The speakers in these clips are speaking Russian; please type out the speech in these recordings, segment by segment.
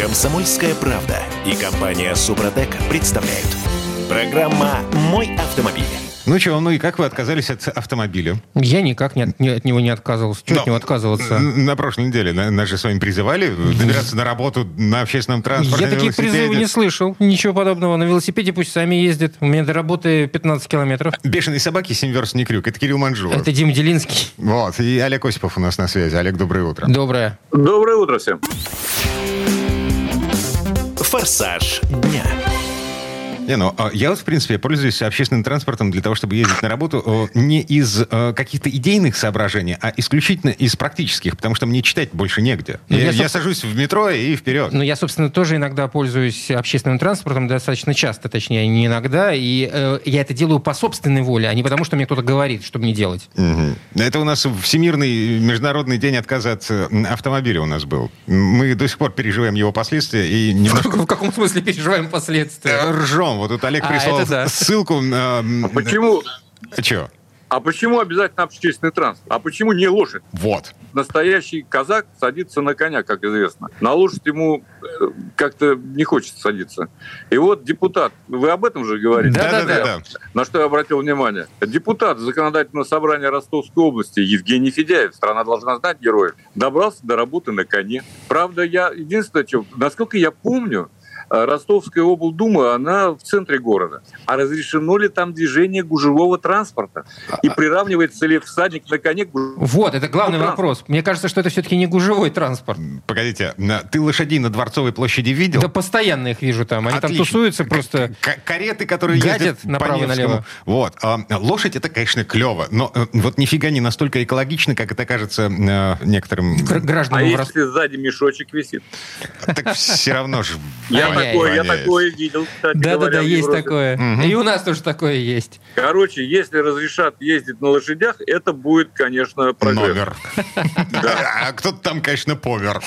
Комсомольская правда и компания Супротек представляют. Программа «Мой автомобиль». Ну что, ну и как вы отказались от автомобиля? Я никак не от, не- от него не отказывался. Чего от него отказываться? На прошлой неделе на- нас же с вами призывали добираться на работу на общественном транспорте. Я таких призывов не слышал. Ничего подобного. На велосипеде пусть сами ездят. У меня до работы 15 километров. Бешеные собаки, семь верст не крюк. Это Кирилл Манжулов. Это Дима Делинский. Вот, и Олег Осипов у нас на связи. Олег, доброе утро. Доброе. Доброе утро всем. «Форсаж дня». Не, ну, а, я вот, в принципе, пользуюсь общественным транспортом для того, чтобы ездить на работу о, не из э, каких-то идейных соображений, а исключительно из практических, потому что мне читать больше негде. Ну, я, я, я собственно- сажусь в метро и вперед. Ну, я, собственно, тоже иногда пользуюсь общественным транспортом, достаточно часто, точнее, не иногда. И э, я это делаю по собственной воле, а не потому, что мне кто-то говорит, что мне делать. Мгм. Это у нас Всемирный международный день отказа от э, автомобиля у нас был. Мы до сих пор переживаем его последствия и немножко В каком смысле переживаем последствия? э, ржем. Вот тут Олег А, прислал это да. ссылку. на- А почему, Че? а почему обязательно общественный транспорт? А почему не лошадь? Вот. Настоящий казак садится на коня, как известно. На лошадь ему э, как-то не хочется садиться. И вот депутат, вы об этом же говорите? Да-да-да. На что я обратил внимание? Депутат Законодательного собрания Ростовской области Евгений Федяев, страна должна знать героев, добрался до работы на коне. Правда, я единственное, что, насколько я помню, э, Ростовская облдума, она в центре города. А разрешено ли там движение гужевого транспорта? И приравнивается ли всадник на коне к Вот, это главный вопрос. Мне кажется, что это все-таки не гужевой транспорт. Погодите, ты лошадей на Дворцовой площади видел? Да постоянно их вижу там. Они Отлично. там тусуются просто. К- кареты, которые Гадят ездят направо и налево. Вот. А, лошадь это, конечно, клево, но э, вот нифига не настолько экологично, как это кажется э, некоторым. гр- А гражданам Рос- если сзади мешочек висит? Так все равно же. Я Такое, я такое видел, кстати Да-да-да, говоря, в есть такое. И у нас тоже такое есть. Короче, если разрешат ездить на лошадях, это будет, конечно, прогресс. Номер. А кто-то там, конечно, помер.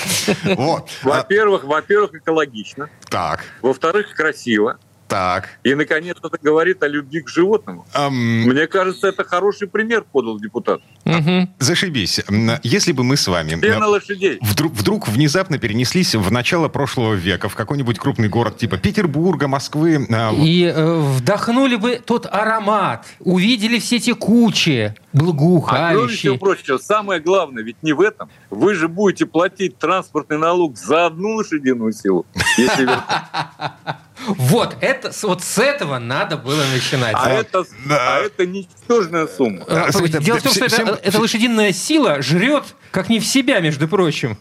Вот. А, Во-первых, во-первых, экологично. Так, Во-вторых, красиво. Так. И, наконец, это говорит о любви к животному. Ам, Мне кажется, это хороший пример подал депутат. Мгм. Зашибись. Если бы мы с вами Все на лошадей. вдруг, вдруг внезапно перенеслись в начало прошлого века в какой-нибудь крупный город типа Петербурга, Москвы, а, И э, вдохнули бы тот аромат, увидели все эти кучи А кроме всего благоухающие. прочего, самое главное, ведь не в этом. Вы же будете платить транспортный налог за одну лошадиную силу. Если Вот, это, вот с этого надо было начинать. А это, да. а это ничтожная сумма. Это- Дело в том, что это, эта лошадиная сила жрет как не в себя, между прочим.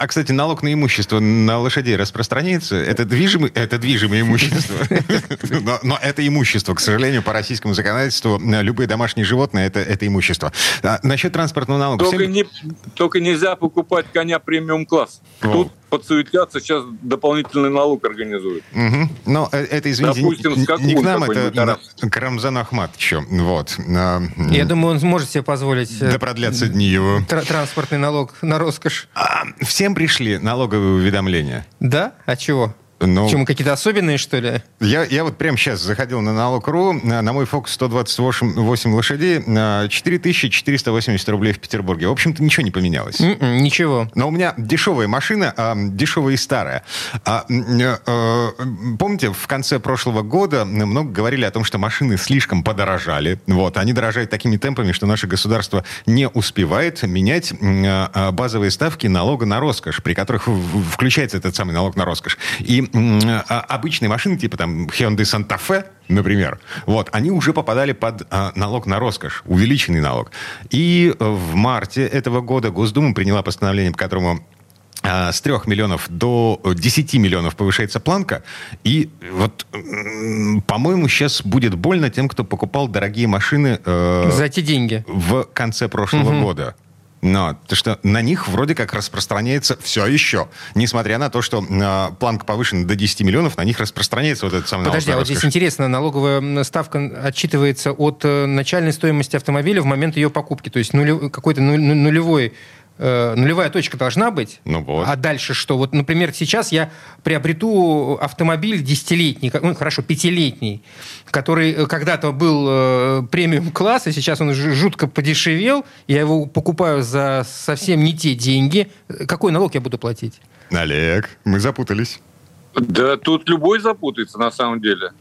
А, кстати, налог на имущество на лошадей распространяется? Это движимое, это движимое имущество. Но, но это имущество, к сожалению, по российскому законодательству, э, любые домашние животные это, это имущество. А, насчет транспортного налога. Только, всем- не, только нельзя покупать коня премиум-класс. Тут подсуетятся, сейчас дополнительный налог организуют. Мгм. Но э, это, извините, Допустим, не- скакун не к нам, это на- к Рамзану Ахматовичу. Вот. А, Я думаю, он сможет себе позволить э, Да продлятся дни его. тра- транспортный налог на роскошь. А, всем пришли налоговые уведомления. Да? А чего? Ну, Почему, какие-то особенные, что ли? Я, я вот прямо сейчас заходил на налог.ру, на, на мой Фокус 128 8 лошадей, на 4480 рублей в Петербурге. В общем-то, ничего не поменялось. М-м, ничего. Но у меня дешевая машина, а, дешевая и старая. А, э, помните, в конце прошлого года много говорили о том, что машины слишком подорожали. Вот, они дорожают такими темпами, что наше государство не успевает менять э, базовые ставки налога на роскошь, при которых включается этот самый налог на роскошь. И а, обычные машины, типа там Hyundai Santa Fe, например, вот, они уже попадали под а, налог на роскошь, увеличенный налог. И э, в марте этого года Госдума приняла постановление, по которому а, с 3 миллионов до 10 миллионов повышается планка. И вот, по-моему, сейчас будет больно тем, кто покупал дорогие машины э, За эти деньги. в конце прошлого Мгм. года. Но, то что на них вроде как распространяется все еще. Несмотря на то, что э, планка повышена до 10 миллионов, на них распространяется вот этот самый Подожди, а вот здесь интересно, налоговая ставка отчитывается от э, начальной стоимости автомобиля в момент ее покупки. То есть нуле- какой-то нулевой э, нулевая точка должна быть. Ну вот. А дальше что? Вот, например, сейчас я приобрету автомобиль десятилетний, ну хорошо, пятилетний, который э, когда-то был э, премиум класс, и сейчас он жутко подешевел. Я его покупаю за совсем не те деньги. Э, Какой налог я буду платить? Олег, мы запутались. Да тут любой запутается на самом деле.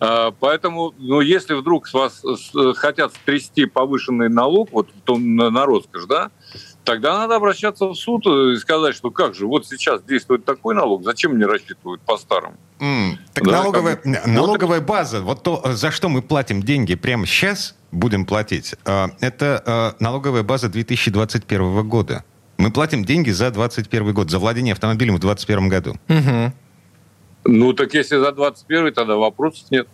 А, Поэтому, ну, если вдруг с вас с- хотят стрясти повышенный налог, вот на роскошь, да, тогда надо обращаться в суд и сказать, что как же, вот сейчас действует такой налог, зачем мне рассчитывают по-старому? М, Так Да, налоговая, как налоговая база, вот то, э, за что мы платим деньги прямо сейчас, будем платить, э, это э, налоговая база 2021 года. Мы платим деньги за 2021 год, за владение автомобилем в 2021 году. Мгм. Ну, так если за 21 тогда вопросов нет.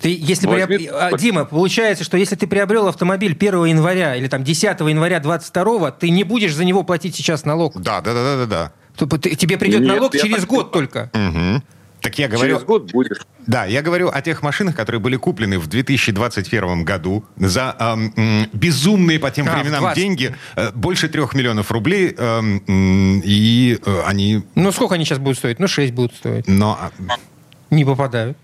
Ты, если Возьми- приоб- а, Дима, получается, что если ты приобрел автомобиль 1 января или там 10 января 22 ты не будешь за него платить сейчас налог. Да, да, да, да, да, да. Тебе придет Нет, налог через год только. Мгм. Так я говорю, Через год будет. да, я говорю о тех машинах, которые были куплены в 2021 году за эм, безумные по тем А, временам 20. деньги, э, больше трех миллионов рублей, м, и э, они, Ну, сколько они сейчас будут стоить? Ну, 6 будут стоить. но а, Не попадают.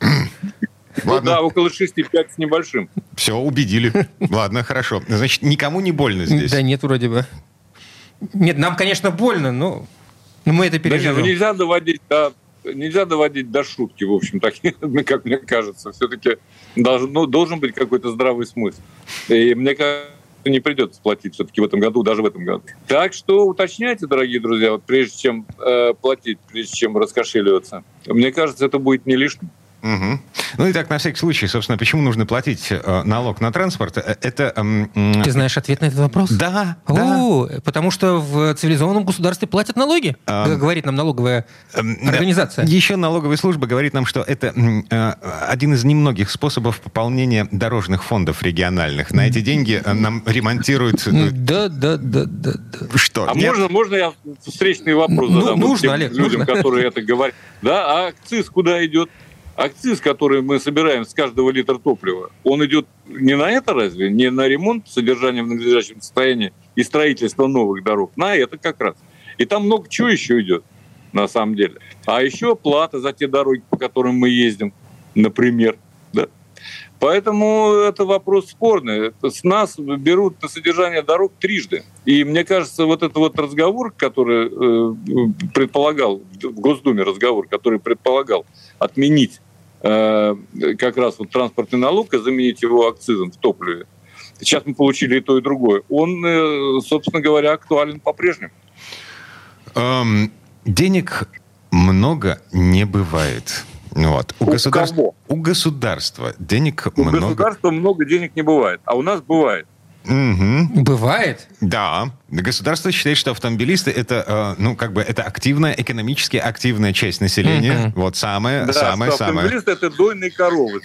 Ну Ладно. да, около 6,5 с небольшим. Все, убедили. Ладно, хорошо. Значит, никому не больно здесь. Да нет, вроде бы. Нет, нам, конечно, больно, но но мы это Да нет, ну переживем. нельзя доводить до нельзя доводить до шутки, в общем, так, как мне кажется. Все-таки должен, ну, должен быть какой-то здравый смысл. И мне кажется, не придется платить все-таки в этом году, даже в этом году. Так что уточняйте, дорогие друзья, вот прежде чем э, платить, прежде чем раскошеливаться. Мне кажется, это будет не лишним. Мгм. Ну и так, на всякий случай, собственно, почему нужно платить э, налог на транспорт? Э, Это... эм, м, Ты знаешь ответ на этот вопрос? Да, да. Потому что в цивилизованном государстве платят налоги, г- говорит нам налоговая да. организация. Еще налоговая служба говорит нам, что это э, один из немногих способов пополнения дорожных фондов региональных. На эти деньги э, нам ремонтируют... э, Да, да, да, да, да. Что? А нет? можно, можно я встречный вопрос Ну, задам нужно, Олег, людям, нужно. которые это говорят? Да, а акциз куда идет? Акциз, который мы собираем с каждого литра топлива, он идет не на это разве? Не на ремонт, содержание в надлежащем состоянии и строительство новых дорог? На это как раз. И там много чего еще идет, на самом деле. А еще плата за те дороги, по которым мы ездим, например. Да? Поэтому это вопрос спорный. С нас берут на содержание дорог трижды. И мне кажется, вот этот вот разговор, который э, предполагал, в Госдуме разговор, который предполагал отменить как раз вот транспортный налог и заменить его акцизом в топливе, сейчас мы получили и то, и другое, он, э, собственно говоря, актуален по-прежнему. Эм, денег много не бывает. Вот. У, У государств- у государства денег У много. государства много денег не бывает, а у нас бывает. Мгм. Бывает. Да. Государство считает, что автомобилисты это, э, ну, как бы, это активная, экономически активная часть населения. Мгм. Вот самое, Да, самое, что самое. автомобилисты это дойные коровы,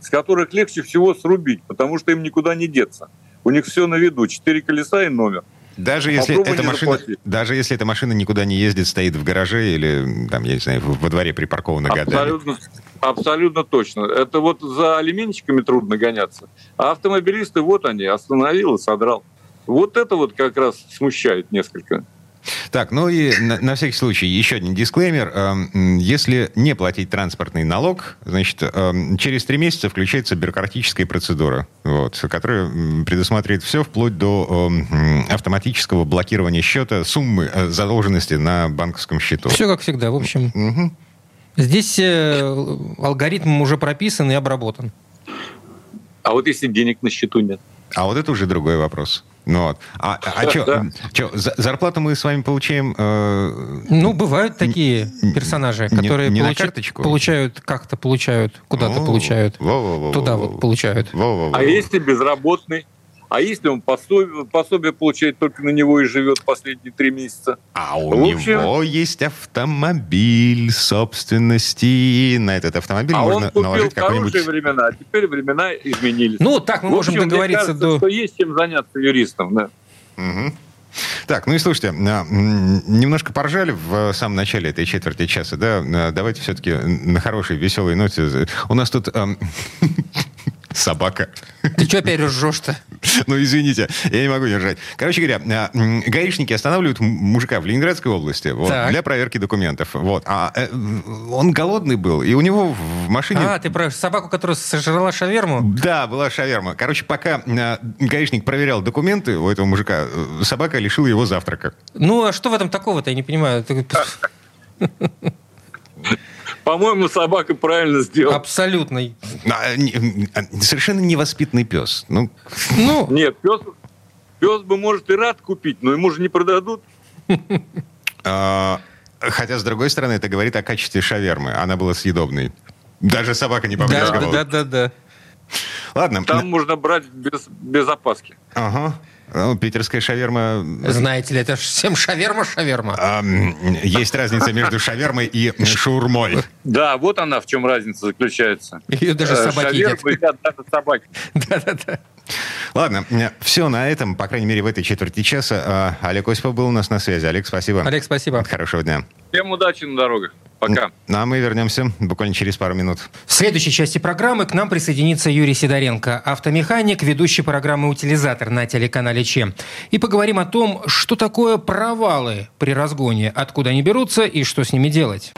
с которых легче всего срубить, потому что им никуда не деться. У них все на виду, четыре колеса и номер. Даже если Попробуй эта машина, даже если эта машина никуда не ездит, стоит в гараже или там, я не знаю, в- во дворе припаркована годами. Абсолютно, абсолютно точно. Это вот за алюминчиками трудно гоняться. А автомобилисты, вот они, остановил и содрал. Вот это вот как раз смущает несколько. Так, ну и на, на всякий случай еще один дисклеймер. Эм, Если не платить транспортный налог, значит, эм, через три месяца включается бюрократическая процедура, вот, которая предусматривает все вплоть до эм, автоматического блокирования счета суммы э, задолженности на банковском счету. Все как всегда. В общем, Мгм. Здесь э, алгоритм уже прописан и обработан. А вот если денег на счету нет? А вот это уже другой вопрос. Ну, вот. А, а Да. что, зарплату мы с вами получаем э, Ну, бывают такие персонажи, не- которые не на получа- карточку? получают, как-то получают, куда-то О, получают. во-во-во-во-во. Туда вот получают. Во-во-во-во. А если безработный? А если он пособие, пособие получает только на него и живет последние три месяца? А у В общем- него есть автомобиль собственности. На этот автомобиль а можно он купил наложить какой-нибудь... времена, а теперь времена изменились. Ну, так мы В можем общем, мне договориться кажется, до... что есть чем заняться юристом, да. Мгм. Так, ну и слушайте, а, немножко поржали в самом начале этой четверти часа, да? А, Давайте все-таки на хорошей, веселой ноте. У нас тут собака. Ты что опять ржешь-то? Ну, извините, я не могу держать. Короче говоря, а, гаишники останавливают мужика в Ленинградской области вот, для проверки документов. Вот. А э, он голодный был, и у него в машине... А, ты про собаку, которая сожрала шаверму? Да, была шаверма. Короче, пока а, гаишник проверял документы у этого мужика, э, собака лишила его завтрака. Ну, а что в этом такого-то, я не понимаю. По-моему, собака правильно сделала. Абсолютно. А, совершенно невоспитанный пес. Ну, ну. Нет, пес, пес бы, может, и рад купить, но ему же не продадут. А, хотя, с другой стороны, это говорит о качестве шавермы. Она была съедобной. Даже собака не побрезговала. Да, да, да, да. Ладно. Там можно брать без, без опаски. Ага. Ну, питерская шаверма... Знаете ли, это всем шаверма-шаверма. А, есть разница между шавермой и шаурмой. Да, вот она в чем разница заключается. Ее даже э, собаки едят. едят даже собаки. Да-да-да. Ладно, все на этом, по крайней мере, в этой четверти часа. А, Олег Осипов был у нас на связи. Олег, спасибо. Олег, спасибо. Хорошего дня. Всем удачи на дорогах. Пока. Ну, а мы вернемся буквально через пару минут. В следующей части программы к нам присоединится Юрий Сидоренко, автомеханик, ведущий программы «Утилизатор» на телеканале ЧЕМ. И поговорим о том, что такое провалы при разгоне, откуда они берутся и что с ними делать.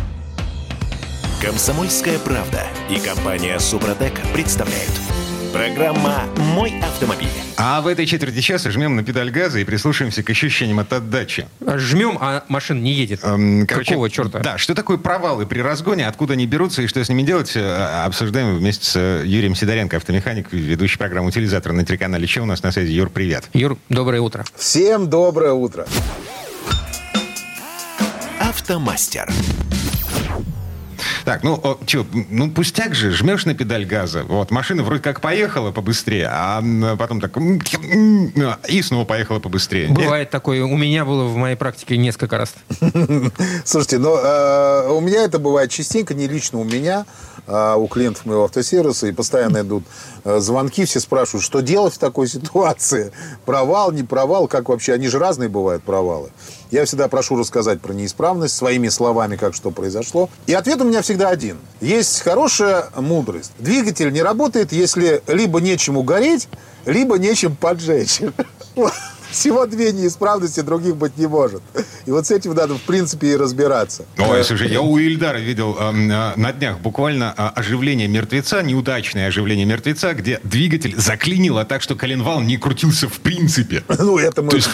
Комсомольская правда и компания «Супротек» представляют – Программа «Мой автомобиль». А в этой четверти часа жмем на педаль газа и прислушаемся к ощущениям от отдачи. Жмем, а машина не едет. Эм, короче, Какого черта? Да, что такое провалы при разгоне, откуда они берутся и что с ними делать, э, обсуждаем вместе с э, Юрием Сидоренко, автомеханик, ведущий программу «Утилизатор» на телеканале «Че» у нас на связи. Юр, привет. Юр, доброе утро. Всем доброе утро. Автомастер. Так, ну, о, чё, ну пустяк же, жмешь на педаль газа, вот, машина вроде как поехала побыстрее, а потом так, и снова поехала побыстрее. Бывает такое, у меня было в моей практике несколько раз. Слушайте, ну, э, у меня это бывает частенько, не лично у меня, а у клиентов моего автосервиса, и постоянно идут э, звонки, все спрашивают, что делать в такой ситуации, провал, не провал, как вообще, они же разные бывают провалы. Я всегда прошу рассказать про неисправность своими словами, как что произошло. И ответ у меня всегда один. Есть хорошая мудрость. Двигатель не работает, если либо нечему гореть, либо нечем поджечь. Всего две неисправности, других быть не может. И вот с этим надо, в принципе, и разбираться. Ой, слушай, я у Ильдара видел э, на днях буквально э, оживление мертвеца, неудачное оживление мертвеца, где двигатель заклинило так, что коленвал не крутился в принципе. Ну, это мы... То есть,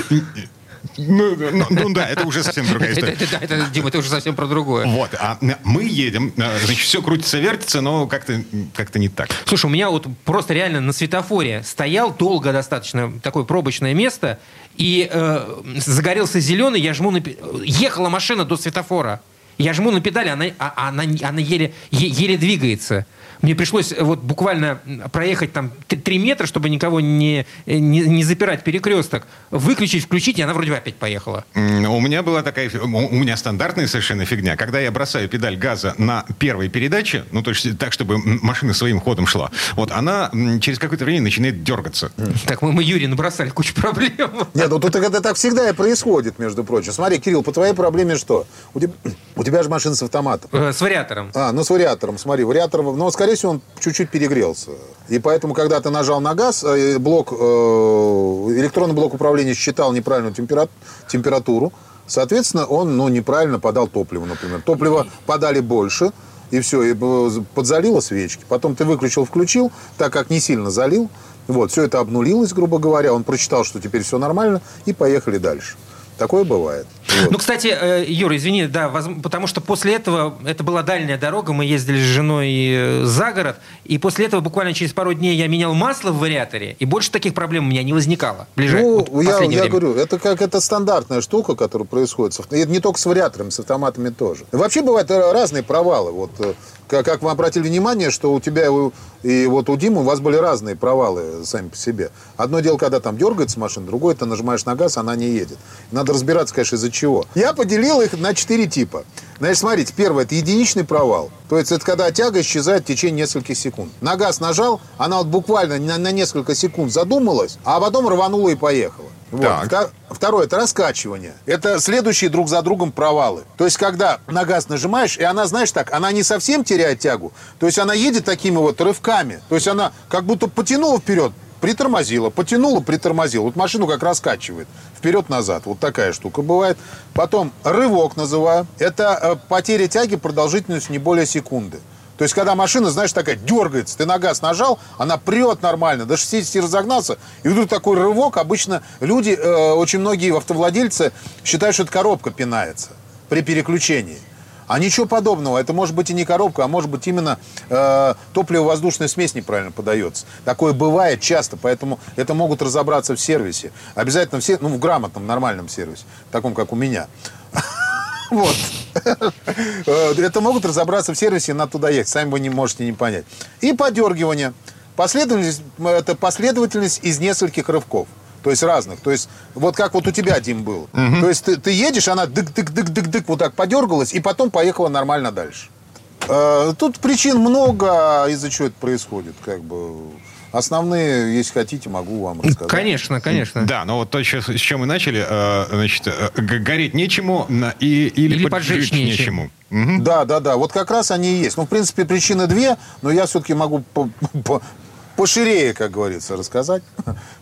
ну, ну, ну да, это уже совсем другая история. Да, это, Дима, это уже совсем про другое. Вот, а мы едем, а, значит, все крутится, вертится, но как-то как не так. Слушай, у меня вот просто реально на светофоре стоял долго достаточно такое пробочное место, и э, загорелся зеленый, я жму на... Ехала машина до светофора. Я жму на педали, она, а, она, она еле, еле двигается. Мне пришлось э, вот буквально проехать там 3 метра, чтобы никого не, э, не, не запирать перекресток. Выключить, включить, и она вроде бы опять поехала. У меня была такая... У меня стандартная совершенно фигня. Когда я бросаю педаль газа на первой передаче, ну, то есть так, чтобы машина своим ходом шла, вот она через какое-то время начинает дергаться. Так мы, мы Юрий, набросали кучу проблем. Нет, ну тут это так всегда и происходит, между прочим. Смотри, Кирилл, по твоей проблеме что? У тебя, у тебя же машина с автоматом. Э, с вариатором. А, ну с вариатором, смотри, вариатор, ну, скорее всего, он чуть-чуть перегрелся. И поэтому, когда ты нажал на газ, э, блок, э, электронный блок управления считал неправильную температуру, соответственно, он ну, неправильно подал топливо, например. Топливо подали больше, и все, и подзалило свечки. Потом ты выключил, включил, так как не сильно залил. Вот, все это обнулилось, грубо говоря. Он прочитал, что теперь все нормально, и поехали дальше. Такое бывает. Вот. Ну, кстати, э, Юра, извини, да, потому что после этого, это была дальняя дорога, мы ездили с женой э, за город, и после этого буквально через пару дней я менял масло в вариаторе, и больше таких проблем у меня не возникало. Ближе, ну, вот я, я говорю, это как это стандартная штука, которая происходит. И не только с вариаторами, с автоматами тоже. Вообще бывают разные провалы. Вот э, как вы обратили внимание, что у тебя и вот у Димы у вас были разные провалы сами по себе. Одно дело, когда там дергается машина, другое, ты нажимаешь на газ, она не едет. Надо разбираться, конечно, из-за чего. Я поделил их на четыре типа. Значит, смотрите, первое, это единичный провал. То есть это когда тяга исчезает в течение нескольких секунд. На газ нажал, она вот буквально на, на несколько секунд задумалась, а потом рванула и поехала. Вот. Так. Второе, это раскачивание. Это следующие друг за другом провалы. То есть, когда на газ нажимаешь, и она, знаешь так, она не совсем теряет тягу. То есть, она едет такими вот рывками. То есть, она как будто потянула вперед, притормозила, потянула, притормозила. Вот машину как раскачивает. Вперед-назад. Вот такая штука бывает. Потом рывок называю. Это э, потеря тяги продолжительностью не более секунды. То есть, когда машина, знаешь, такая дергается, ты на газ нажал, она прет нормально, до 60 разогнался, и вдруг такой рывок, обычно люди, э, очень многие автовладельцы считают, что это коробка пинается при переключении. А ничего подобного. Это может быть и не коробка, а может быть именно э, топливо-воздушная смесь неправильно подается. Такое бывает часто, поэтому это могут разобраться в сервисе. Обязательно все, ну, в грамотном, нормальном сервисе, таком, как у меня. Вот. Э, это могут разобраться в сервисе, надо туда ехать. Сами вы не можете не понять. И подергивание. Последовательность, это последовательность из нескольких рывков. То есть разных. То есть вот как вот у тебя, Дим, был. Угу. То есть ты, ты едешь, она дык-дык-дык-дык-дык вот так подергалась, и потом поехала нормально дальше. Э, тут причин много, из-за чего это происходит. Как бы Основные, если хотите, могу вам рассказать. Конечно, конечно. Да, но вот то, с чем мы начали, э, значит, э, гореть нечему и, или, или поджечь, поджечь нечему. Угу. Да, да, да. Вот как раз они и есть. Ну, в принципе, причины две, но я все-таки могу по, по, поширее, как говорится, рассказать.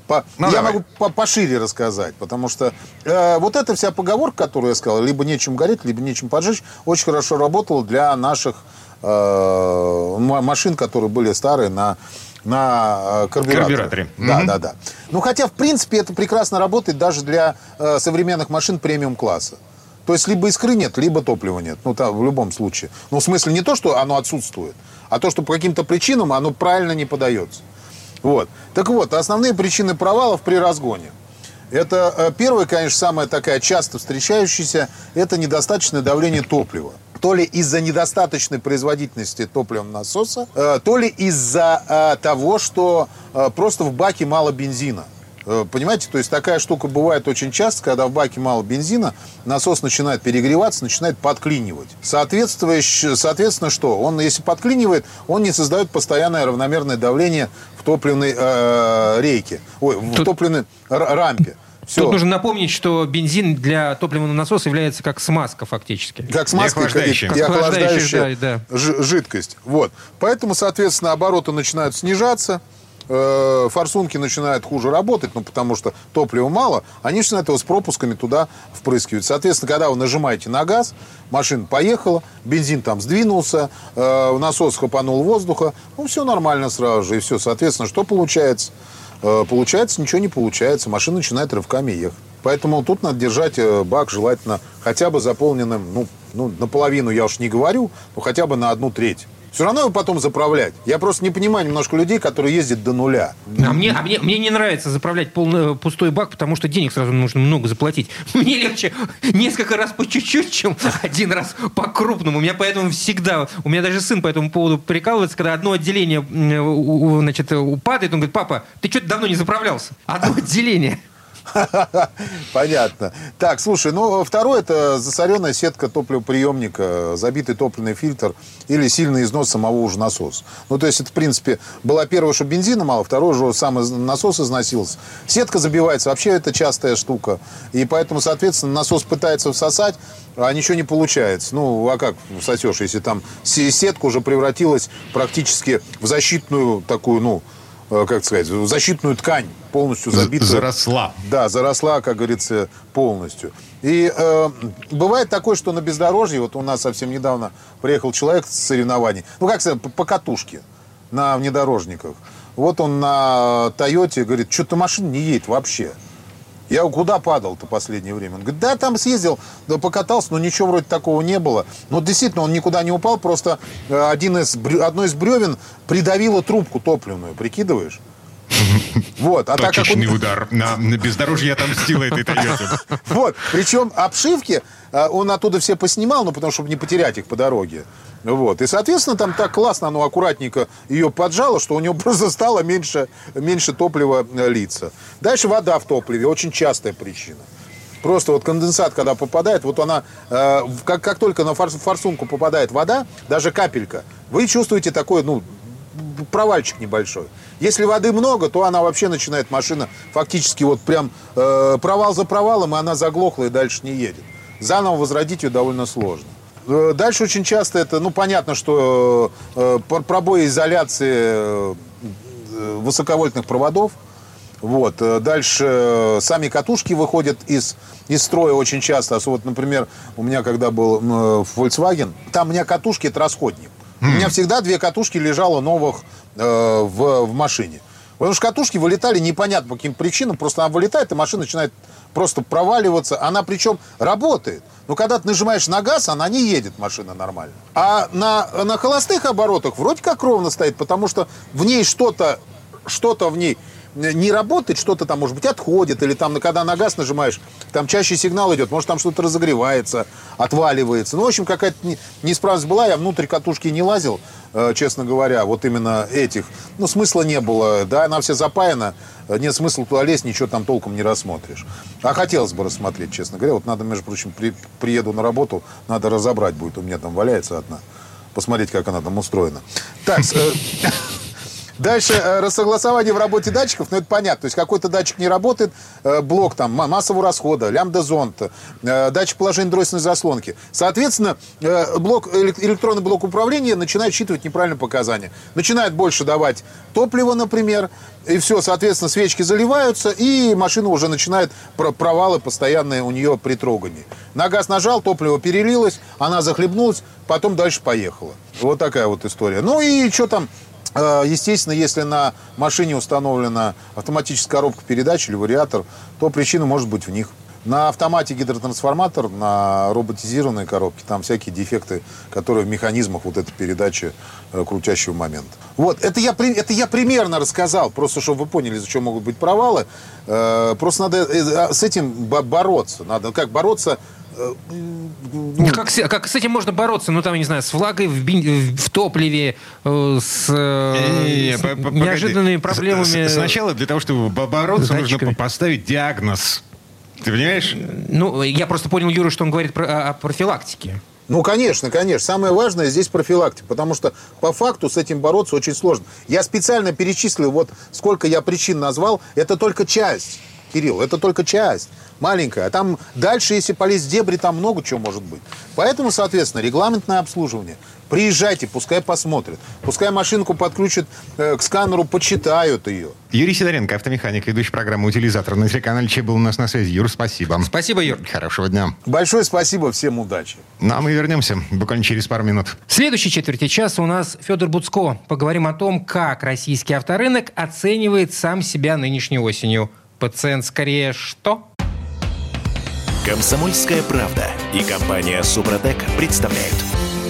По, ну, я давай. могу по, пошире рассказать, потому что э, вот эта вся поговорка, которую я сказал, либо нечем гореть, либо нечем поджечь, очень хорошо работала для наших э, машин, которые были старые на на э, карбюраторе. карбюраторе. Да, угу. да, да. Ну, хотя, в принципе, это прекрасно работает даже для э, современных машин премиум-класса. То есть, либо искры нет, либо топлива нет. Ну, там, в любом случае. Ну, в смысле, не то, что оно отсутствует, а то, что по каким-то причинам оно правильно не подается. Вот. Так вот, основные причины провалов при разгоне. Это э, первое, конечно, самая такая часто встречающаяся, это недостаточное давление топлива то ли из-за недостаточной производительности топливного насоса, э, то ли из-за э, того, что э, просто в баке мало бензина. Понимаете, то есть такая штука бывает очень часто, когда в баке мало бензина, насос начинает перегреваться, начинает подклинивать. Соответственно, что? Он, если подклинивает, он не создает постоянное равномерное давление в топливной э, рейке, ой, в Тут... топливной рампе. Все. Тут нужно напомнить, что бензин для топливного насоса является как смазка фактически. Как смазка и охлаждающая, и, охлаждающая да, да. жидкость. Вот. Поэтому, соответственно, обороты начинают снижаться, э, форсунки начинают хуже работать, ну, потому что топлива мало, они начинают его с пропусками туда впрыскивать. Соответственно, когда вы нажимаете на газ, машина поехала, бензин там сдвинулся, э, насос хапанул воздуха, ну, все нормально сразу же, и все. Соответственно, что получается? Э, получается, ничего не получается. Машина начинает рывками ехать. Поэтому тут надо держать э, бак желательно хотя бы заполненным, ну, ну, наполовину я уж не говорю, но хотя бы на одну треть. Все равно его потом заправлять. Я просто не понимаю немножко людей, которые ездят до нуля. А мне, а мне, мне не нравится заправлять полный, пустой бак, потому что денег сразу нужно много заплатить. Мне легче несколько раз по чуть-чуть, чем один раз по крупному. У меня поэтому всегда, у меня даже сын по этому поводу прикалывается, когда одно отделение значит, упадает, он говорит, папа, ты что-то давно не заправлялся. Одно отделение. Понятно. Так, слушай, ну, второе, это засоренная сетка топливоприемника, забитый топливный фильтр или сильный износ самого уже насоса. Ну, то есть, это, в принципе, была первая, что бензина мало, второе, что сам насос износился. Сетка забивается, вообще это частая штука. И поэтому, соответственно, насос пытается всосать, а ничего не получается. Ну, а как сосешь, если там сетка уже превратилась практически в защитную такую, ну, как сказать, защитную ткань полностью забита. Заросла. Да, заросла, как говорится, полностью. И э, бывает такое, что на бездорожье, вот у нас совсем недавно приехал человек с соревнований, ну как сказать, по, по катушке на внедорожниках. Вот он на Тойоте говорит, что-то машина не едет вообще. Я куда падал-то последнее время? Он говорит, да, там съездил, да, покатался, но ничего вроде такого не было. Но действительно, он никуда не упал, просто э, один из, одно из бревен придавило трубку топливную, прикидываешь? Вот. А Точечный так как он... удар. На, на бездорожье отомстила этой Тойоте. Вот. Причем обшивки э, он оттуда все поснимал, ну, потому чтобы не потерять их по дороге. Вот. И, соответственно, там так классно, оно аккуратненько ее поджало, что у него просто стало меньше, меньше топлива э, литься. Дальше вода в топливе. Очень частая причина. Просто вот конденсат, когда попадает, вот она, э, как, как только на форс, форсунку попадает вода, даже капелька, вы чувствуете такой, ну, провальчик небольшой. Если воды много, то она вообще начинает, машина фактически вот прям э, провал за провалом, и она заглохла и дальше не едет. Заново возродить ее довольно сложно. Э, дальше очень часто это, ну, понятно, что э, пробои изоляции э, высоковольтных проводов, Вот. Дальше сами катушки выходят из, из строя очень часто. Вот, например, у меня когда был Volkswagen, там у меня катушки это расходник. У меня всегда две катушки лежало новых э, в, в машине. Потому что катушки вылетали непонятно по каким причинам. Просто она вылетает, и машина начинает просто проваливаться. Она причем работает. Но когда ты нажимаешь на газ, она не едет, машина нормально. А на, на холостых оборотах вроде как ровно стоит, потому что в ней что-то что-то в ней не работает, что-то там, может быть, отходит, или там, когда на газ нажимаешь, там чаще сигнал идет, может, там что-то разогревается, отваливается. Ну, в общем, какая-то неисправность была, я внутрь катушки не лазил, э, честно говоря, вот именно этих. Ну, смысла не было, да, она вся запаяна, нет смысла туда лезть, ничего там толком не рассмотришь. А хотелось бы рассмотреть, честно говоря. Вот надо, между прочим, при, приеду на работу, надо разобрать будет, у меня там валяется одна, посмотреть, как она там устроена. Так, э, Дальше э, рассогласование в работе датчиков, ну это понятно. То есть какой-то датчик не работает, э, блок там массового расхода, лямбда-зонд, э, датчик положения дросельной заслонки. Соответственно, блок, электронный блок управления начинает считывать неправильные показания. Начинает больше давать топлива, например, и все, соответственно, свечки заливаются, и машина уже начинает провалы постоянные у нее при трогании. На газ нажал, топливо перелилось, она захлебнулась, потом дальше поехала. Вот такая вот история. Ну и что там естественно, если на машине установлена автоматическая коробка передач или вариатор, то причина может быть в них. На автомате гидротрансформатор, на роботизированной коробке, там всякие дефекты, которые в механизмах вот этой передачи э, крутящего момента. Вот, это я, это я примерно рассказал, просто чтобы вы поняли, за что могут быть провалы. Э, просто надо э, с этим бороться. Надо как бороться Э, ну, как, как с этим можно бороться? Ну, там, я не знаю, с влагой в, бин, в топливе, э, с, э, с неожиданными проблемами. Сначала для того, чтобы бороться, нужно поставить диагноз. Ты понимаешь? Ну, я просто понял Юру, что он говорит про, о профилактике. Ну, конечно, конечно. Самое важное здесь профилактика, потому что по факту с этим бороться очень сложно. Я специально перечислил, вот сколько я причин назвал, это только часть, Кирилл, это только часть маленькая. А там дальше, если полезть в дебри, там много чего может быть. Поэтому, соответственно, регламентное обслуживание. Приезжайте, пускай посмотрят. Пускай машинку подключат э, к сканеру, почитают ее. Юрий Сидоренко, автомеханик, ведущий программы «Утилизатор» на телеканале Че был у нас на связи. Юр, спасибо. Спасибо, Юр. Хорошего дня. Большое спасибо, всем удачи. Ну, а мы вернемся буквально через пару минут. В следующей четверти часа у нас Федор Буцко. Поговорим о том, как российский авторынок оценивает сам себя нынешней осенью. Пациент скорее что? Комсомольская правда и компания Супротек представляют.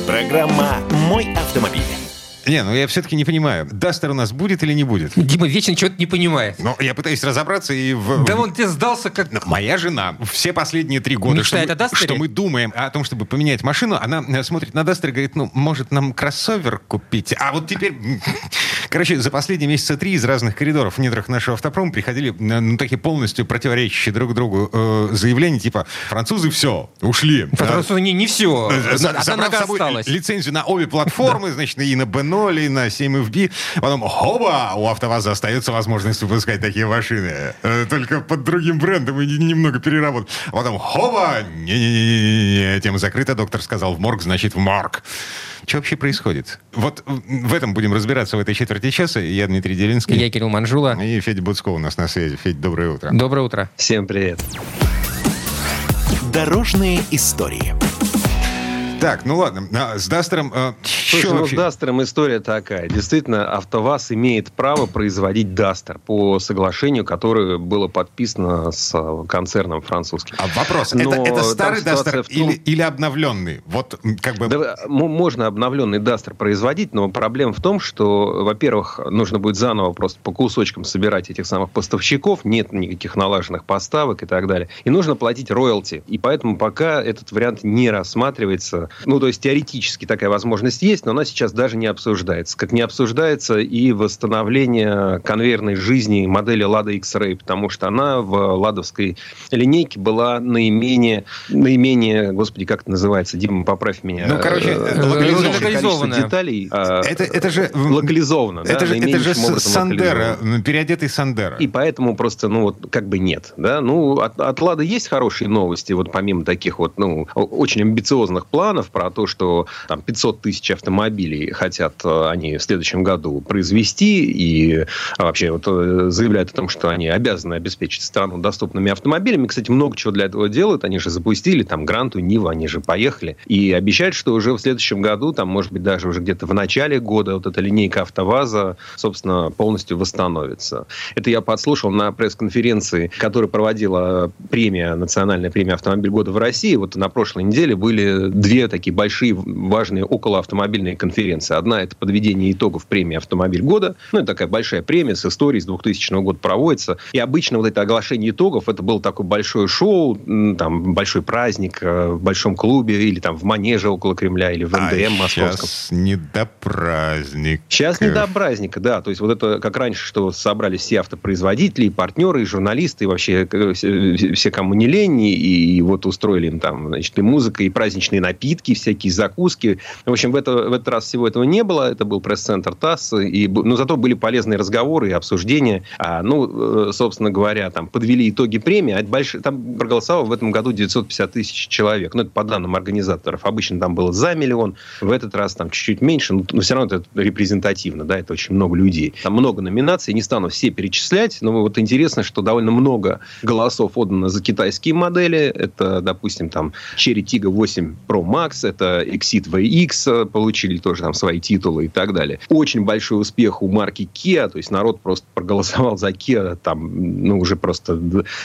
Программа «Мой автомобиль». Не, ну я все-таки не понимаю, Дастер у нас будет или не будет? Дима вечно чего-то не понимает. Ну, я пытаюсь разобраться и... В... Да он тебе сдался как... Ну, моя жена все последние три года, что мы, что мы думаем о том, чтобы поменять машину, она э, смотрит на Дастер и говорит, ну, может, нам кроссовер купить? А вот теперь... Короче, за последние месяца три из разных коридоров в недрах нашего автопрома приходили э, ну, такие полностью противоречащие друг другу э, заявления, типа, французы все, ушли. Французы не, не все. Э, с собой осталась. лицензию на обе платформы, значит, и на Бено и на 7FB. Потом, хоба, у АвтоВАЗа остается возможность выпускать такие машины. Э, только под другим брендом и немного переработать. Потом, хоба, не-не-не, тема закрыта, доктор сказал, в морг, значит, в морг. Что вообще происходит? Вот в этом будем разбираться в этой четверти часа. Я Дмитрий Делинский. Я Кирилл Манжула. И Федя Буцков у нас на связи. Федь, доброе утро. Доброе утро. Всем привет. Дорожные истории. Так, ну ладно, а с Дастером... Э, Слушай, ну с Дастером история такая. Действительно, АвтоВАЗ имеет право производить Дастер по соглашению, которое было подписано с э, концерном французским. А вопрос, Но это, это старый Дастер том... или, или обновленный? Вот как бы... Да, можно обновленный Дастер производить, но проблема в том, что, во-первых, нужно будет заново просто по кусочкам собирать этих самых поставщиков, нет никаких налаженных поставок и так далее. И нужно платить роялти. И поэтому пока этот вариант не рассматривается ну, то есть теоретически такая возможность есть, но она сейчас даже не обсуждается. Как не обсуждается и восстановление конвейерной жизни модели Lada X-Ray, потому что она в ладовской линейке была наименее, наименее, господи, как это называется, Дима, поправь меня. Ну, короче, э, локализованная. деталей. А, это, это же... Локализовано. Это, да, же, это же Сандера, переодетый Сандера. И поэтому просто, ну, вот как бы нет. Да? Ну, от, от Лады есть хорошие новости, вот помимо таких вот, ну, очень амбициозных планов, планов про то, что там 500 тысяч автомобилей хотят э, они в следующем году произвести, и вообще вот э, заявляют о том, что они обязаны обеспечить страну доступными автомобилями. Кстати, много чего для этого делают. Они же запустили там Гранту, Нива, они же поехали. И обещают, что уже в следующем году, там, может быть, даже уже где-то в начале года вот эта линейка АвтоВАЗа, собственно, полностью восстановится. Это я подслушал на пресс-конференции, которую проводила премия, национальная премия «Автомобиль года» в России. Вот на прошлой неделе были две такие большие, важные околоавтомобильные конференции. Одна – это подведение итогов премии «Автомобиль года». Ну, это такая большая премия с историей, с 2000 года проводится. И обычно вот это оглашение итогов, это было такое большое шоу, там, большой праздник э, в большом клубе или там в Манеже около Кремля или в НДМ а московском. сейчас не до праздника. Сейчас не до праздника, да. То есть вот это как раньше, что собрались все автопроизводители, и партнеры, и журналисты, и вообще э, все кому не лень, и, и вот устроили им там, значит, и музыка, и праздничные напитки, всякие закуски. В общем, в, это, в этот раз всего этого не было. Это был пресс-центр ТАСС. И, но зато были полезные разговоры и обсуждения. А, ну, э, собственно говоря, там подвели итоги премии. А больш... Там проголосовало в этом году 950 тысяч человек. Ну, это по данным организаторов. Обычно там было за миллион. В этот раз там чуть-чуть меньше. Но, но все равно это репрезентативно. Да, это очень много людей. Там много номинаций. Не стану все перечислять. Но вот интересно, что довольно много голосов отдано за китайские модели. Это, допустим, там Cherry Tiggo 8 Pro Max. Это Exit VX получили тоже там свои титулы и так далее. Очень большой успех у марки Kia. То есть народ просто проголосовал за Kia. Там, ну, уже просто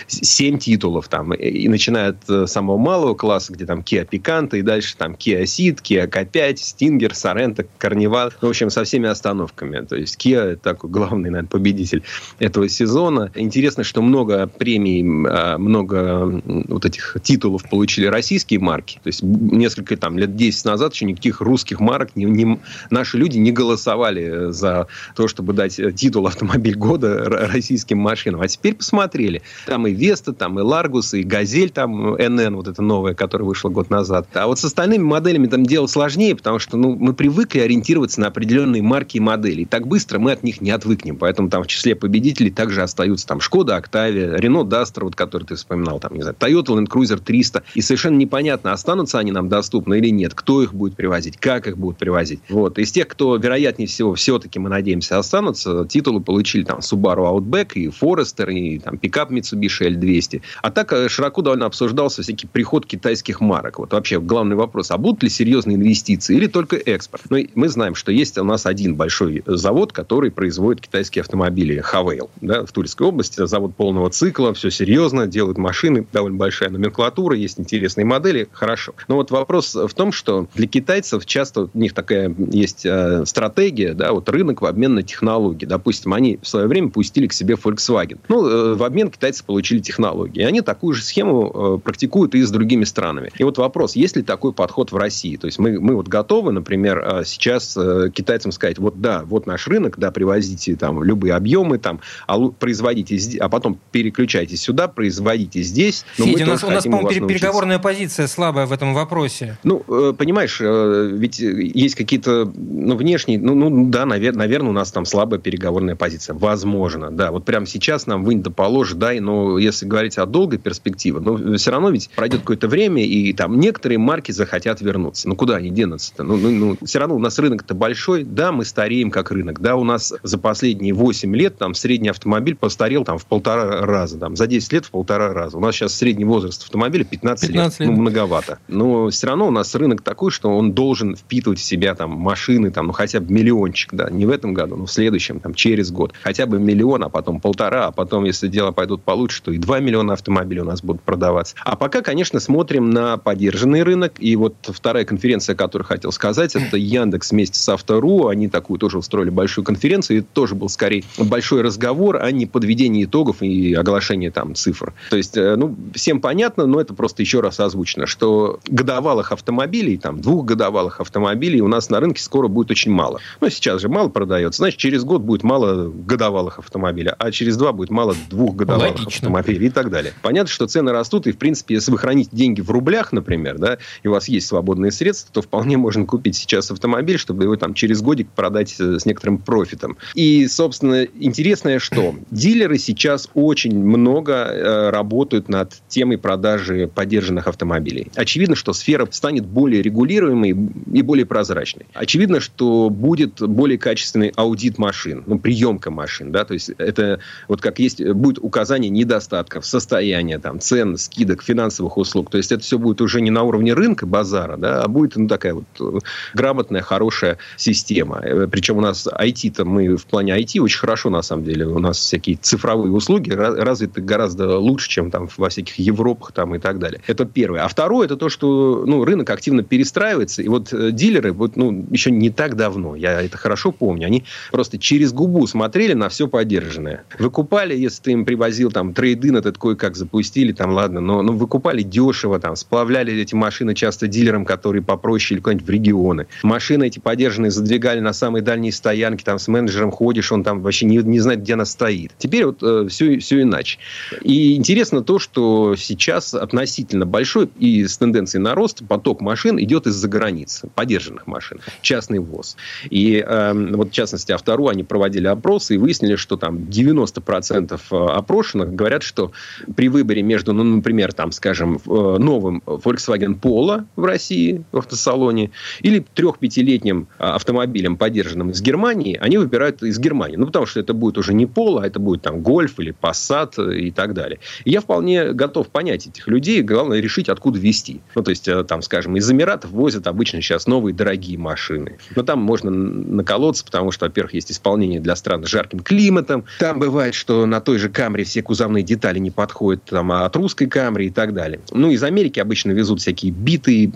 7 титулов там. И начиная от э, самого малого класса, где там Kia Picanto, и дальше там Kia Ceed, Kia K5, Stinger, Sorento, Carnival. В общем, со всеми остановками. То есть Kia такой главный, наверное, победитель этого сезона. Интересно, что много премий, а, много вот этих титулов получили российские марки. То есть несколько там лет 10 назад еще никаких русских марок не, не, наши люди не голосовали за то, чтобы дать титул автомобиль года российским машинам. А теперь посмотрели. Там и Веста, там и Ларгус, и Газель, там NN, вот эта новая, которая вышла год назад. А вот с остальными моделями там дело сложнее, потому что ну, мы привыкли ориентироваться на определенные марки и модели. И так быстро мы от них не отвыкнем. Поэтому там в числе победителей также остаются там Шкода, Октавия, Рено Дастер, вот, который ты вспоминал, там, не знаю, Toyota Land Cruiser 300. И совершенно непонятно, останутся они нам доступны или нет, кто их будет привозить, как их будут привозить. Вот. Из тех, кто, вероятнее всего, все-таки, мы надеемся, останутся, титулы получили там Subaru Outback и Forester, и там пикап Mitsubishi L200. А так э, широко довольно обсуждался всякий приход китайских марок. Вот вообще главный вопрос, а будут ли серьезные инвестиции или только экспорт? Ну, мы знаем, что есть у нас один большой завод, который производит китайские автомобили, Хавейл, да, в Тульской области. Завод полного цикла, все серьезно, делают машины, довольно большая номенклатура, есть интересные модели, хорошо. Но вот вопрос в том, что для китайцев часто у них такая есть э, стратегия, да, вот рынок в обмен на технологии. Допустим, они в свое время пустили к себе Volkswagen. Ну, э, в обмен китайцы получили технологии. И они такую же схему э, практикуют и с другими странами. И вот вопрос, есть ли такой подход в России? То есть мы, мы вот готовы, например, э, сейчас э, китайцам сказать, вот да, вот наш рынок, да, привозите там любые объемы, там, а производите, а потом переключайтесь сюда, производите здесь. Но Федя, у нас, у нас по-моему, переговорная позиция слабая в этом вопросе. Ну, э, понимаешь, э, ведь есть какие-то ну, внешние, ну, ну да, навер, наверное, у нас там слабая переговорная позиция. Возможно, да. Вот прямо сейчас нам вынь да положь, дай, но если говорить о долгой перспективе, ну, все равно ведь пройдет какое-то время, и там некоторые марки захотят вернуться. Ну, куда они денутся-то? Ну, ну, ну, все равно у нас рынок-то большой, да, мы стареем как рынок, да, у нас за последние 8 лет там средний автомобиль постарел там в полтора раза, там, за 10 лет в полтора раза. У нас сейчас средний возраст автомобиля 15, 15 лет. лет. Ну, многовато. Но все равно у нас рынок такой, что он должен впитывать в себя там машины, там, ну, хотя бы миллиончик, да, не в этом году, но в следующем, там, через год. Хотя бы миллион, а потом полтора, а потом, если дела пойдут получше, то и 2 миллиона автомобилей у нас будут продаваться. А пока, конечно, смотрим на поддержанный рынок. И вот вторая конференция, которую хотел сказать, это Яндекс вместе с Автору. Они такую тоже устроили большую конференцию. И тоже был скорее большой разговор, а не подведение итогов и оглашение там цифр. То есть, э, ну, всем понятно, но это просто еще раз озвучено, что годовалых автомобилей, там, двухгодовалых автомобилей у нас на рынке скоро будет очень мало. Ну, сейчас же мало продается. Значит, через год будет мало годовалых автомобилей, а через два будет мало двухгодовалых Логично. автомобилей и так далее. Понятно, что цены растут, и, в принципе, если вы храните деньги в рублях, например, да, и у вас есть свободные средства, то вполне можно купить сейчас автомобиль, чтобы его там через годик продать э, с некоторым профитом. И, собственно, интересное, что дилеры сейчас очень много э, работают над темой продажи поддержанных автомобилей. Очевидно, что сфера станет более регулируемой и более прозрачной. Очевидно, что будет более качественный аудит машин, ну, приемка машин, да, то есть это вот как есть, будет указание недостатков, состояния, там, цен, скидок, финансовых услуг, то есть это все будет уже не на уровне рынка, базара, да, а будет, ну, такая вот э, грамотная, хорошая система. Э, Причем у нас IT-то, мы в плане IT очень хорошо, на самом деле, у нас всякие цифровые услуги развиты гораздо лучше, чем там во всяких Европах там и так далее. Это первое. А второе, это то, что, ну, рынок активно перестраивается, и вот э, дилеры, вот, ну, еще не так давно, я это хорошо помню, они просто через губу смотрели на все поддержанное. Выкупали, если ты им привозил там трейдин этот кое-как запустили, там, ладно, но, но выкупали дешево, там, сплавляли эти машины часто дилерам, которые попроще или куда-нибудь в регионы. Машины эти поддержанные задвигали на самые дальние стоянки, там, с менеджером ходишь, он там вообще не, не знает, где она стоит. Теперь вот э, все, все иначе. И интересно то, что сейчас относительно большой и с тенденцией на рост поток машин идет из-за границы, поддержанных машин, частный ввоз. И э, вот, в частности, Автору они проводили опросы и выяснили, что там 90% э, опрошенных говорят, что при выборе между, ну, например, там, скажем, э, новым Volkswagen Polo в России в автосалоне или трех-пятилетним э, автомобилем, поддержанным из Германии, они выбирают из Германии. Ну, потому что это будет уже не Polo, а это будет там Гольф или Passat и так далее. И я вполне готов понять этих людей. Главное решить, откуда везти. Ну, то есть, там, скажем, из Эмиратов возят обычно сейчас новые дорогие машины. Но там можно наколоться, потому что, во-первых, есть исполнение для стран с жарким климатом. Там бывает, что на той же Камре все кузовные детали не подходят там, от русской Камри и так далее. Ну, из Америки обычно везут всякие битые,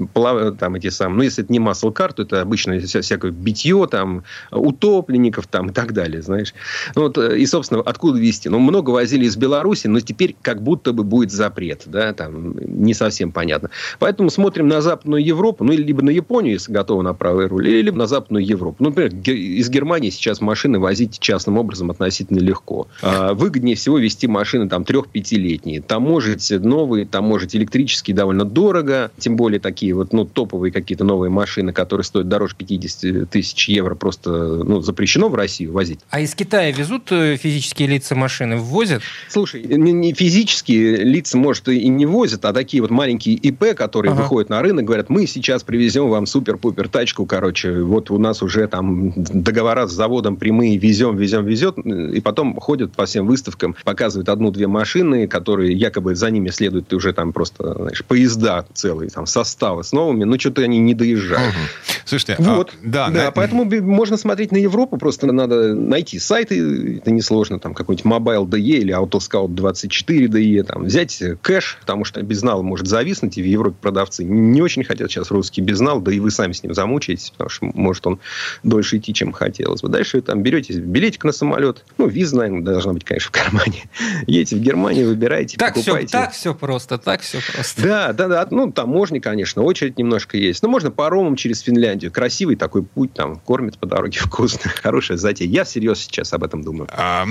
там эти самые. Ну, если это не масл кар, то это обычно вся, всякое битье, там, утопленников там и так далее, знаешь. Ну, вот, и, собственно, откуда везти? Ну, много возили из Беларуси, но теперь как будто бы будет запрет, да, там, не совсем понятно. Поэтому смотрим на Западную Европу, ну, либо на Японию, если готовы на правый руль, или либо на Западную Европу. Ну, например, из Германии сейчас машины возить частным образом относительно легко. А выгоднее всего вести машины там трех-пятилетние. Таможить новые, таможить электрические довольно дорого. Тем более такие вот ну, топовые какие-то новые машины, которые стоят дороже 50 тысяч евро, просто ну, запрещено в Россию возить. А из Китая везут э, физические лица машины? Ввозят? Слушай, не физические лица, может, и не возят, а такие вот маленькие ИП, которые ага. выходят на рынок, говорят, мы сейчас привезем вам супер-пупер тачку, короче, вот у нас уже там договора с заводом прямые, везем, везем, везет, и потом ходят по всем выставкам, показывают одну-две машины, которые якобы за ними следуют уже там просто, знаешь, поезда целые, там, составы с новыми, но что-то они не доезжают. Угу. Слушайте, а вот, а, да, да, на... поэтому можно смотреть на Европу, просто надо найти сайты, это несложно, там, какой-нибудь Mobile DE или Autoscout 24 DE, там, взять кэш, потому что безнал может зависнуть, и в Европе продавцы не очень хотят сейчас русский безнал, да и вы сами с ним замучаетесь, потому что может он дольше идти, чем хотелось бы. Дальше там берете билетик на самолет, ну, виза, наверное, должна быть, конечно, в кармане. Едете в Германию, выбираете, так покупаете. Все, так все просто, так все просто. Да, да, да. Ну, таможни, конечно, очередь немножко есть. Но можно паромом через Финляндию. Красивый такой путь, там, кормят по дороге вкусно. Хорошая затея. Я всерьез сейчас об этом думаю. А,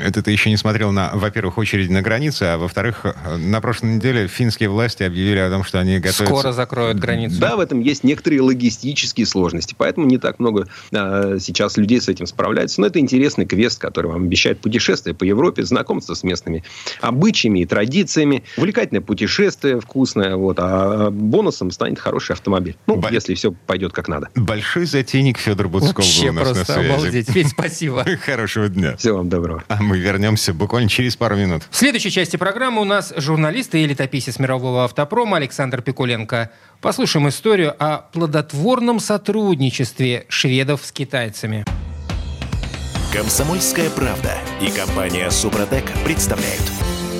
это ты еще не смотрел на, во-первых, очередь на границе, а во-вторых, на прошлой неделе финские власти объявили о том, что они готовятся... Скоро закроют границу. Да, в этом есть некоторые логистические сложности. Поэтому не так много а, сейчас людей с этим справляются. Но это интересный квест, который вам обещает путешествие по Европе, знакомство с местными обычаями и традициями, увлекательное путешествие вкусное, вот, а бонусом станет хороший автомобиль. Ну, Б... если все пойдет как надо. Большой затейник Федор Буцков Вообще был у нас просто на связи. обалдеть. Федь, спасибо. Хорошего дня. Всего вам доброго. А мы вернемся буквально через пару минут. В следующей части программы у нас журналист и летописец мирового автопрома Александр Пикуленко. Послушаем историю о плодотворном сотрудничестве шведов с китайцами. Комсомольская правда и компания Супротек представляют.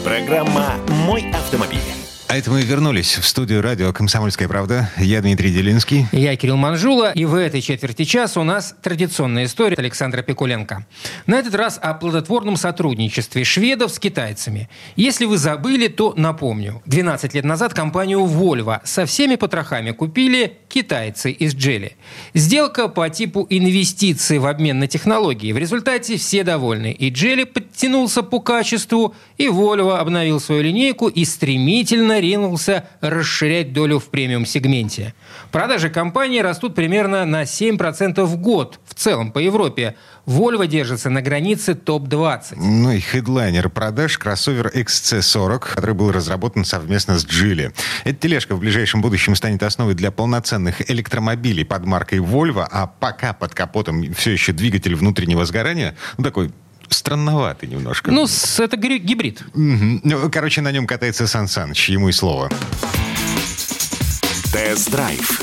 Программа «Мой автомобиль». А это мы вернулись в студию радио «Комсомольская правда». Я Дмитрий Делинский. Я Кирилл Манжула. И в этой четверти часа у нас традиционная история Александра Пикуленко. На этот раз о плодотворном сотрудничестве шведов с китайцами. Если вы забыли, то напомню. 12 лет назад компанию Volvo со всеми потрохами купили китайцы из Джели. Сделка по типу инвестиции в обмен на технологии. В результате все довольны. И Джели подтянулся по качеству, и Volvo обновил свою линейку и стремительно ринулся расширять долю в премиум-сегменте. Продажи компании растут примерно на 7% в год в целом по Европе. Volvo держится на границе топ-20. Ну и хедлайнер продаж кроссовер XC40, который был разработан совместно с Geely. Эта тележка в ближайшем будущем станет основой для полноценных электромобилей под маркой Volvo, а пока под капотом все еще двигатель внутреннего сгорания, ну такой странноватый немножко. Ну, это гибрид. Угу. Ну, короче, на нем катается Сан Саныч, ему и слово. Тест-драйв.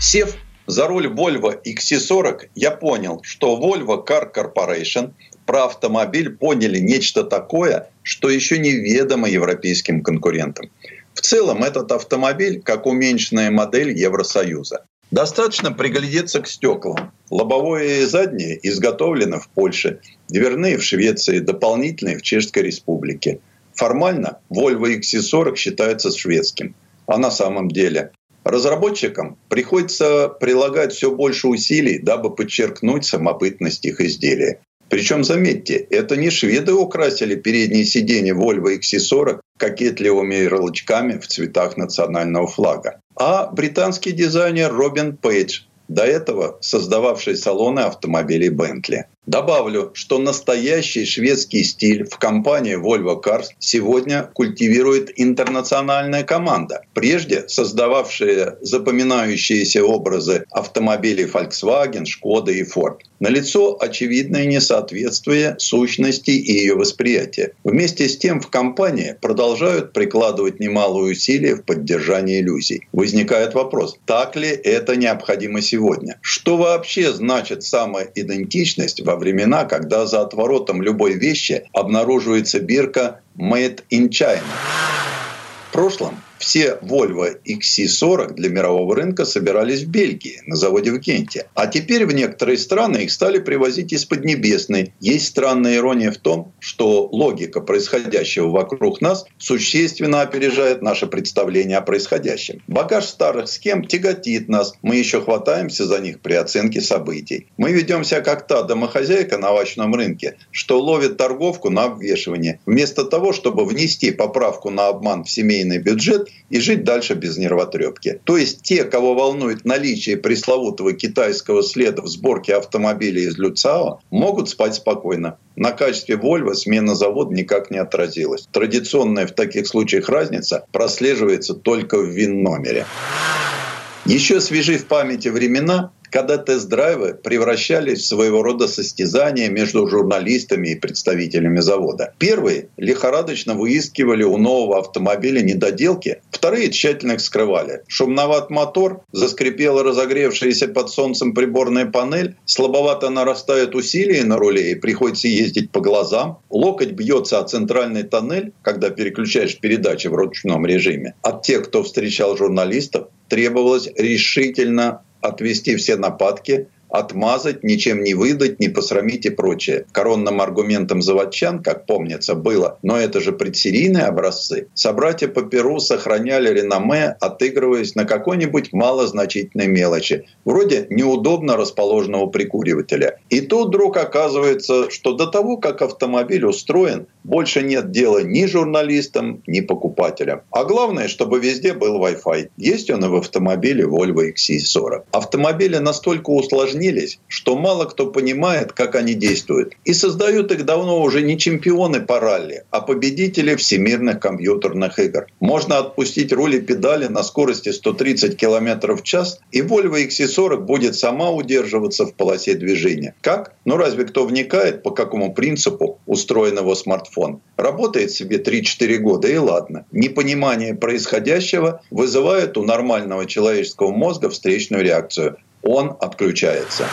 Сев за руль Volvo XC40 я понял, что Volvo Car Corporation про автомобиль поняли нечто такое, что еще неведомо европейским конкурентам. В целом этот автомобиль как уменьшенная модель Евросоюза. Достаточно приглядеться к стеклам. Лобовое и заднее изготовлено в Польше, дверные в Швеции, дополнительные в Чешской Республике. Формально Volvo XC40 считается шведским. А на самом деле Разработчикам приходится прилагать все больше усилий, дабы подчеркнуть самобытность их изделия. Причем, заметьте, это не шведы украсили передние сиденья Volvo XC40 кокетливыми ярлычками в цветах национального флага, а британский дизайнер Робин Пейдж, до этого создававший салоны автомобилей Бентли. Добавлю, что настоящий шведский стиль в компании Volvo Cars сегодня культивирует интернациональная команда, прежде создававшая запоминающиеся образы автомобилей Volkswagen, Skoda и Ford. Налицо очевидное несоответствие сущности и ее восприятия. Вместе с тем в компании продолжают прикладывать немалые усилия в поддержании иллюзий. Возникает вопрос, так ли это необходимо сегодня? Что вообще значит самоидентичность во времена, когда за отворотом любой вещи обнаруживается бирка «Made in China». В прошлом все Volvo XC40 для мирового рынка собирались в Бельгии, на заводе в Генте. А теперь в некоторые страны их стали привозить из Поднебесной. Есть странная ирония в том, что логика происходящего вокруг нас существенно опережает наше представление о происходящем. Багаж старых схем тяготит нас, мы еще хватаемся за них при оценке событий. Мы ведем себя как та домохозяйка на овощном рынке, что ловит торговку на обвешивание, вместо того, чтобы внести поправку на обман в семейный бюджет и жить дальше без нервотрепки. То есть те, кого волнует наличие пресловутого китайского следа в сборке автомобилей из Люцао, могут спать спокойно. На качестве Volvo смена завода никак не отразилась. Традиционная в таких случаях разница прослеживается только в ВИН-номере. Еще свежи в памяти времена, когда тест-драйвы превращались в своего рода состязания между журналистами и представителями завода. Первые лихорадочно выискивали у нового автомобиля недоделки, вторые тщательно их скрывали. Шумноват мотор, заскрипела разогревшаяся под солнцем приборная панель, слабовато нарастают усилия на руле и приходится ездить по глазам, локоть бьется о центральный тоннель, когда переключаешь передачи в ручном режиме. От тех, кто встречал журналистов, требовалось решительно отвести все нападки отмазать, ничем не выдать, не посрамить и прочее. Коронным аргументом заводчан, как помнится, было, но это же предсерийные образцы. Собратья по Перу сохраняли реноме, отыгрываясь на какой-нибудь малозначительной мелочи, вроде неудобно расположенного прикуривателя. И тут вдруг оказывается, что до того, как автомобиль устроен, больше нет дела ни журналистам, ни покупателям. А главное, чтобы везде был Wi-Fi. Есть он и в автомобиле Volvo XC40. Автомобили настолько усложнены, усложнились, что мало кто понимает, как они действуют. И создают их давно уже не чемпионы по ралли, а победители всемирных компьютерных игр. Можно отпустить рули педали на скорости 130 км в час, и Volvo XC40 будет сама удерживаться в полосе движения. Как? Ну разве кто вникает, по какому принципу устроен его смартфон? Работает себе 3-4 года, и ладно. Непонимание происходящего вызывает у нормального человеческого мозга встречную реакцию он отключается.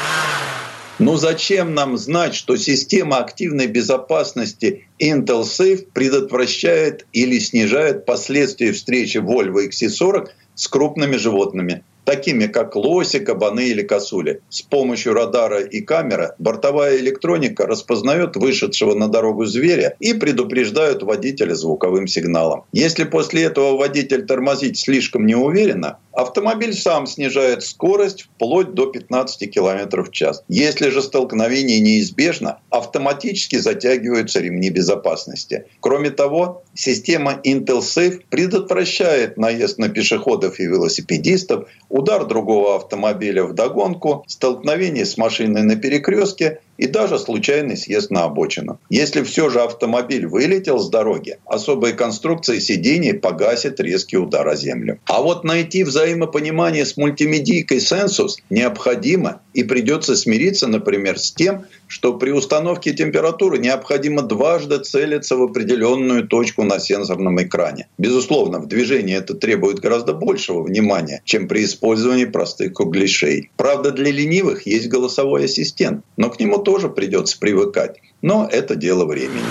Но зачем нам знать, что система активной безопасности Intel Safe предотвращает или снижает последствия встречи Volvo XC40 с крупными животными? Такими как лоси, кабаны или косули. С помощью радара и камеры бортовая электроника распознает вышедшего на дорогу зверя и предупреждает водителя звуковым сигналом. Если после этого водитель тормозить слишком неуверенно, автомобиль сам снижает скорость вплоть до 15 км в час. Если же столкновение неизбежно, автоматически затягиваются ремни безопасности. Кроме того, система Intel Safe предотвращает наезд на пешеходов и велосипедистов, удар другого автомобиля в догонку, столкновение с машиной на перекрестке и даже случайный съезд на обочину. Если все же автомобиль вылетел с дороги, особая конструкция сидений погасит резкий удар о землю. А вот найти взаимопонимание с мультимедийкой Sensus необходимо и придется смириться, например, с тем, что при установке температуры необходимо дважды целиться в определенную точку на сенсорном экране. Безусловно, в движении это требует гораздо большего внимания, чем при использовании простых кругляшей. Правда, для ленивых есть голосовой ассистент, но к нему тоже придется привыкать. Но это дело времени.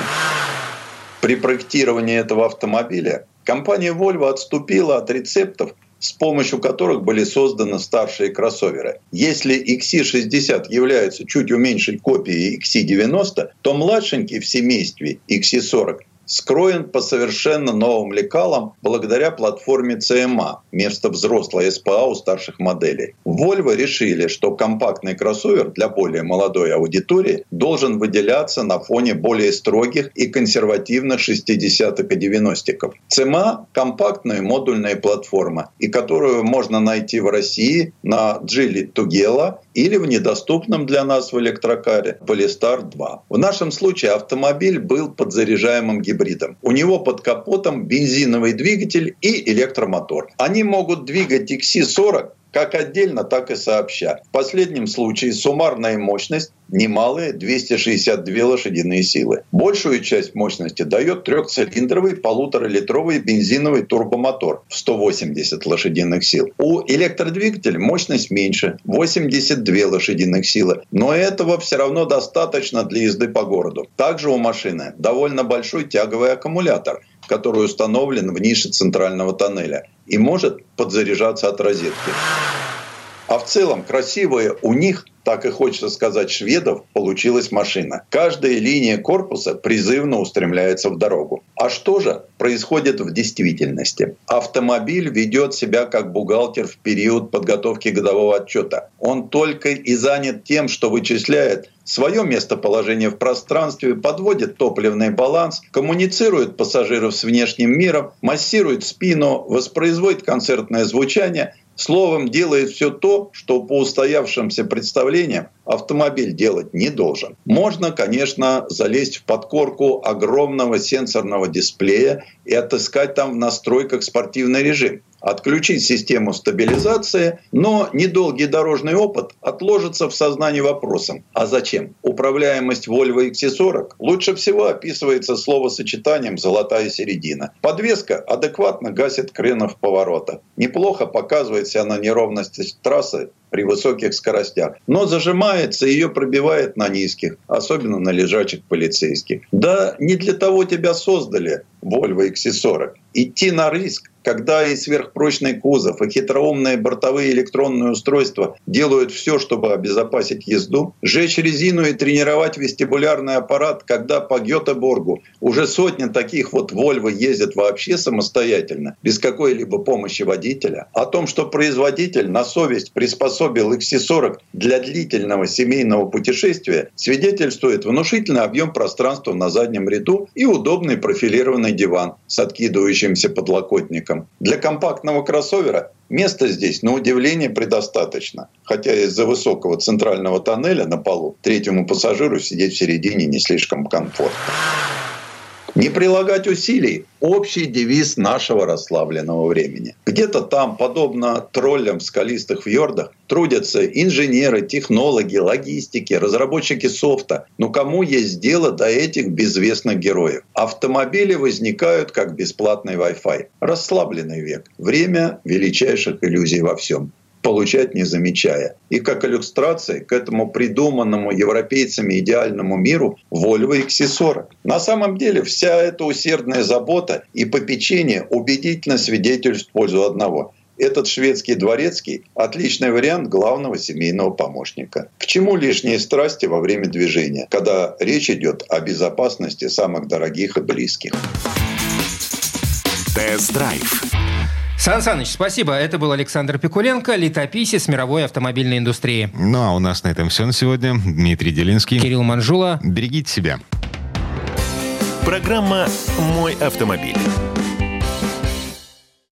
При проектировании этого автомобиля компания Volvo отступила от рецептов, с помощью которых были созданы старшие кроссоверы. Если XC60 является чуть уменьшей копией XC90, то младшенький в семействе XC40 скроен по совершенно новым лекалам благодаря платформе CMA, вместо взрослой SPA у старших моделей. Volvo решили, что компактный кроссовер для более молодой аудитории должен выделяться на фоне более строгих и консервативных 60-х и 90-х. CMA – компактная модульная платформа, и которую можно найти в России на Geely Tugela или в недоступном для нас в электрокаре Polestar 2. В нашем случае автомобиль был подзаряжаемым гибридом. У него под капотом бензиновый двигатель и электромотор. Они могут двигать XC40 как отдельно, так и сообща. В последнем случае суммарная мощность немалые 262 лошадиные силы. Большую часть мощности дает трехцилиндровый полуторалитровый бензиновый турбомотор в 180 лошадиных сил. У электродвигателя мощность меньше – 82 лошадиных силы. Но этого все равно достаточно для езды по городу. Также у машины довольно большой тяговый аккумулятор – который установлен в нише центрального тоннеля и может подзаряжаться от розетки. А в целом красивая у них так и хочется сказать шведов, получилась машина. Каждая линия корпуса призывно устремляется в дорогу. А что же происходит в действительности? Автомобиль ведет себя как бухгалтер в период подготовки годового отчета. Он только и занят тем, что вычисляет свое местоположение в пространстве, подводит топливный баланс, коммуницирует пассажиров с внешним миром, массирует спину, воспроизводит концертное звучание – Словом, делает все то, что по устоявшимся представлениям автомобиль делать не должен. Можно, конечно, залезть в подкорку огромного сенсорного дисплея и отыскать там в настройках спортивный режим отключить систему стабилизации, но недолгий дорожный опыт отложится в сознании вопросом. А зачем? Управляемость Volvo XC40 лучше всего описывается словосочетанием «золотая середина». Подвеска адекватно гасит кренов поворота. Неплохо показывает себя на неровности трассы при высоких скоростях. Но зажимается, ее пробивает на низких, особенно на лежачих полицейских. Да не для того тебя создали Volvo XC40. Идти на риск когда и сверхпрочный кузов, и хитроумные бортовые электронные устройства делают все, чтобы обезопасить езду, сжечь резину и тренировать вестибулярный аппарат, когда по Гетеборгу уже сотни таких вот Volvo ездят вообще самостоятельно, без какой-либо помощи водителя, о том, что производитель на совесть приспособил XC40 для длительного семейного путешествия, свидетельствует внушительный объем пространства на заднем ряду и удобный профилированный диван с откидывающимся подлокотником. Для компактного кроссовера места здесь, на удивление, предостаточно. Хотя из-за высокого центрального тоннеля на полу третьему пассажиру сидеть в середине не слишком комфортно. Не прилагать усилий – общий девиз нашего расслабленного времени. Где-то там, подобно троллям в скалистых фьордах, трудятся инженеры, технологи, логистики, разработчики софта. Но кому есть дело до этих безвестных героев? Автомобили возникают как бесплатный Wi-Fi. Расслабленный век. Время величайших иллюзий во всем получать не замечая. И как иллюстрация к этому придуманному европейцами идеальному миру Volvo XC40. На самом деле вся эта усердная забота и попечение убедительно свидетельствуют в пользу одного – этот шведский дворецкий – отличный вариант главного семейного помощника. К чему лишние страсти во время движения, когда речь идет о безопасности самых дорогих и близких? Тест-драйв. Сан Саныч, спасибо. Это был Александр Пикуленко, летописец мировой автомобильной индустрии. Ну, а у нас на этом все на сегодня. Дмитрий Делинский. Кирилл Манжула. Берегите себя. Программа «Мой автомобиль».